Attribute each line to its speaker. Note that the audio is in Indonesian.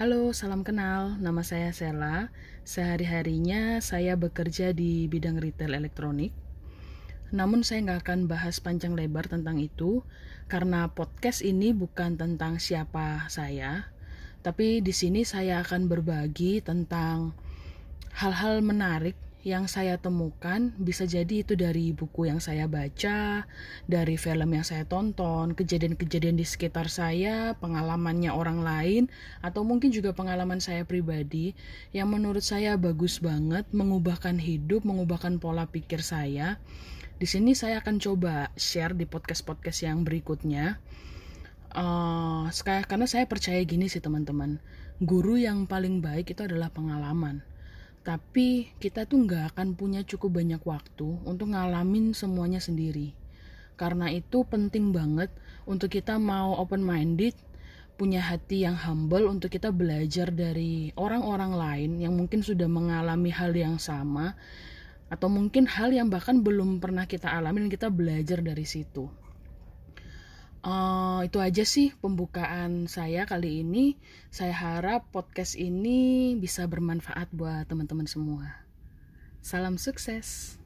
Speaker 1: Halo, salam kenal. Nama saya Sela. Sehari-harinya saya bekerja di bidang retail elektronik. Namun saya nggak akan bahas panjang lebar tentang itu karena podcast ini bukan tentang siapa saya, tapi di sini saya akan berbagi tentang hal-hal menarik yang saya temukan bisa jadi itu dari buku yang saya baca, dari film yang saya tonton, kejadian-kejadian di sekitar saya, pengalamannya orang lain, atau mungkin juga pengalaman saya pribadi yang menurut saya bagus banget, mengubahkan hidup, mengubahkan pola pikir saya. Di sini saya akan coba share di podcast-podcast yang berikutnya. Uh, karena saya percaya gini sih teman-teman, guru yang paling baik itu adalah pengalaman tapi kita tuh nggak akan punya cukup banyak waktu untuk ngalamin semuanya sendiri. Karena itu penting banget untuk kita mau open minded, punya hati yang humble untuk kita belajar dari orang-orang lain yang mungkin sudah mengalami hal yang sama atau mungkin hal yang bahkan belum pernah kita alami dan kita belajar dari situ. Uh, itu aja sih pembukaan saya kali ini. Saya harap podcast ini bisa bermanfaat buat teman-teman semua. Salam sukses.